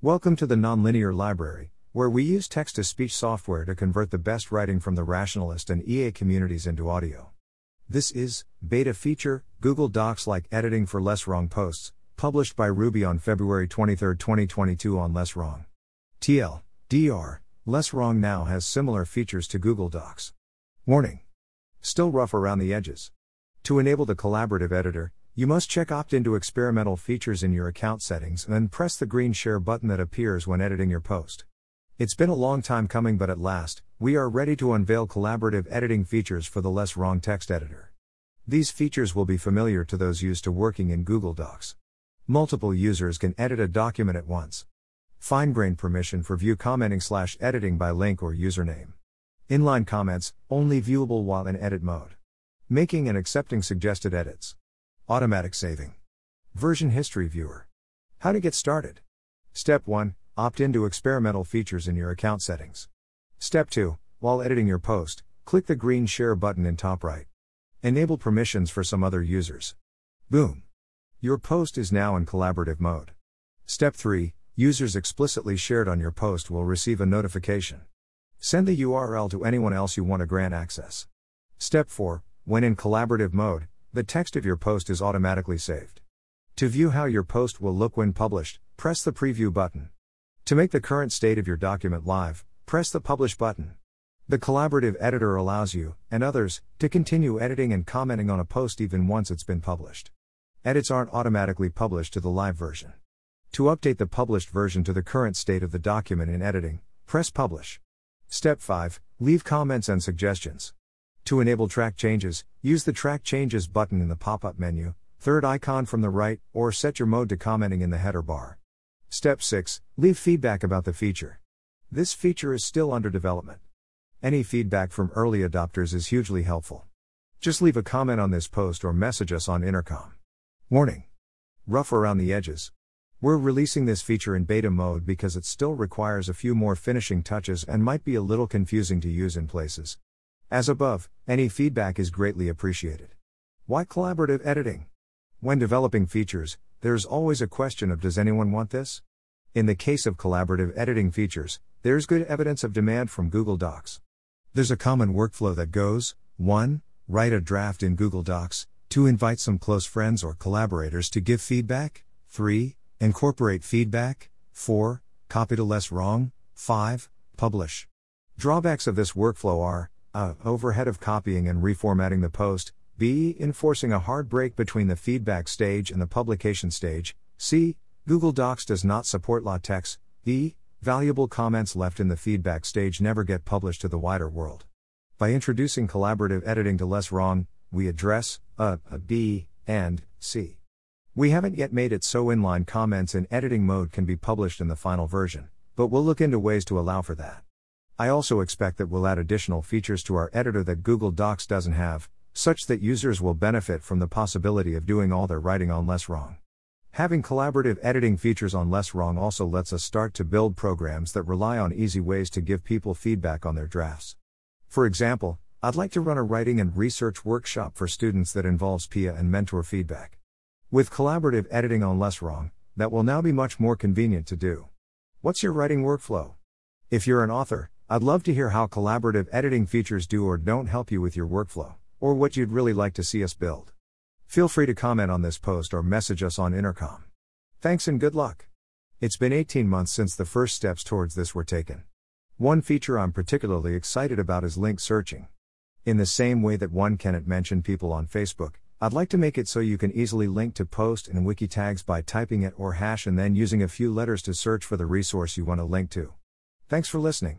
Welcome to the Nonlinear Library, where we use text to speech software to convert the best writing from the rationalist and EA communities into audio. This is Beta Feature Google Docs like editing for LessWrong posts, published by Ruby on February 23, 2022 on LessWrong. TL, DR, LessWrong now has similar features to Google Docs. Warning. Still rough around the edges. To enable the collaborative editor, you must check opt into experimental features in your account settings and then press the green share button that appears when editing your post. It's been a long time coming, but at last, we are ready to unveil collaborative editing features for the LessWrong text editor. These features will be familiar to those used to working in Google Docs. Multiple users can edit a document at once. Fine grained permission for view commenting slash editing by link or username. Inline comments, only viewable while in edit mode. Making and accepting suggested edits. Automatic saving. Version history viewer. How to get started. Step 1 Opt into experimental features in your account settings. Step 2 While editing your post, click the green share button in top right. Enable permissions for some other users. Boom. Your post is now in collaborative mode. Step 3 Users explicitly shared on your post will receive a notification. Send the URL to anyone else you want to grant access. Step 4 When in collaborative mode, the text of your post is automatically saved. To view how your post will look when published, press the Preview button. To make the current state of your document live, press the Publish button. The collaborative editor allows you, and others, to continue editing and commenting on a post even once it's been published. Edits aren't automatically published to the live version. To update the published version to the current state of the document in editing, press Publish. Step 5 Leave comments and suggestions. To enable track changes, use the Track Changes button in the pop up menu, third icon from the right, or set your mode to commenting in the header bar. Step 6 Leave feedback about the feature. This feature is still under development. Any feedback from early adopters is hugely helpful. Just leave a comment on this post or message us on Intercom. Warning Rough around the edges. We're releasing this feature in beta mode because it still requires a few more finishing touches and might be a little confusing to use in places. As above, any feedback is greatly appreciated. Why collaborative editing? When developing features, there's always a question of does anyone want this? In the case of collaborative editing features, there's good evidence of demand from Google Docs. There's a common workflow that goes 1. Write a draft in Google Docs, 2. Invite some close friends or collaborators to give feedback, 3. Incorporate feedback, 4. Copy to LessWrong, 5. Publish. Drawbacks of this workflow are a. Overhead of copying and reformatting the post. B. Enforcing a hard break between the feedback stage and the publication stage. C. Google Docs does not support LaTeX. D. Valuable comments left in the feedback stage never get published to the wider world. By introducing collaborative editing to LessWrong, we address A, a B, and C. We haven't yet made it so inline comments in editing mode can be published in the final version, but we'll look into ways to allow for that. I also expect that we'll add additional features to our editor that Google Docs doesn't have, such that users will benefit from the possibility of doing all their writing on LessWrong. Having collaborative editing features on LessWrong also lets us start to build programs that rely on easy ways to give people feedback on their drafts. For example, I'd like to run a writing and research workshop for students that involves peer and mentor feedback. With collaborative editing on LessWrong, that will now be much more convenient to do. What's your writing workflow? If you're an author, I'd love to hear how collaborative editing features do or don't help you with your workflow, or what you'd really like to see us build. Feel free to comment on this post or message us on Intercom. Thanks and good luck. It's been 18 months since the first steps towards this were taken. One feature I'm particularly excited about is link searching. In the same way that one cannot mention people on Facebook, I'd like to make it so you can easily link to post and wiki tags by typing it or hash and then using a few letters to search for the resource you want to link to. Thanks for listening.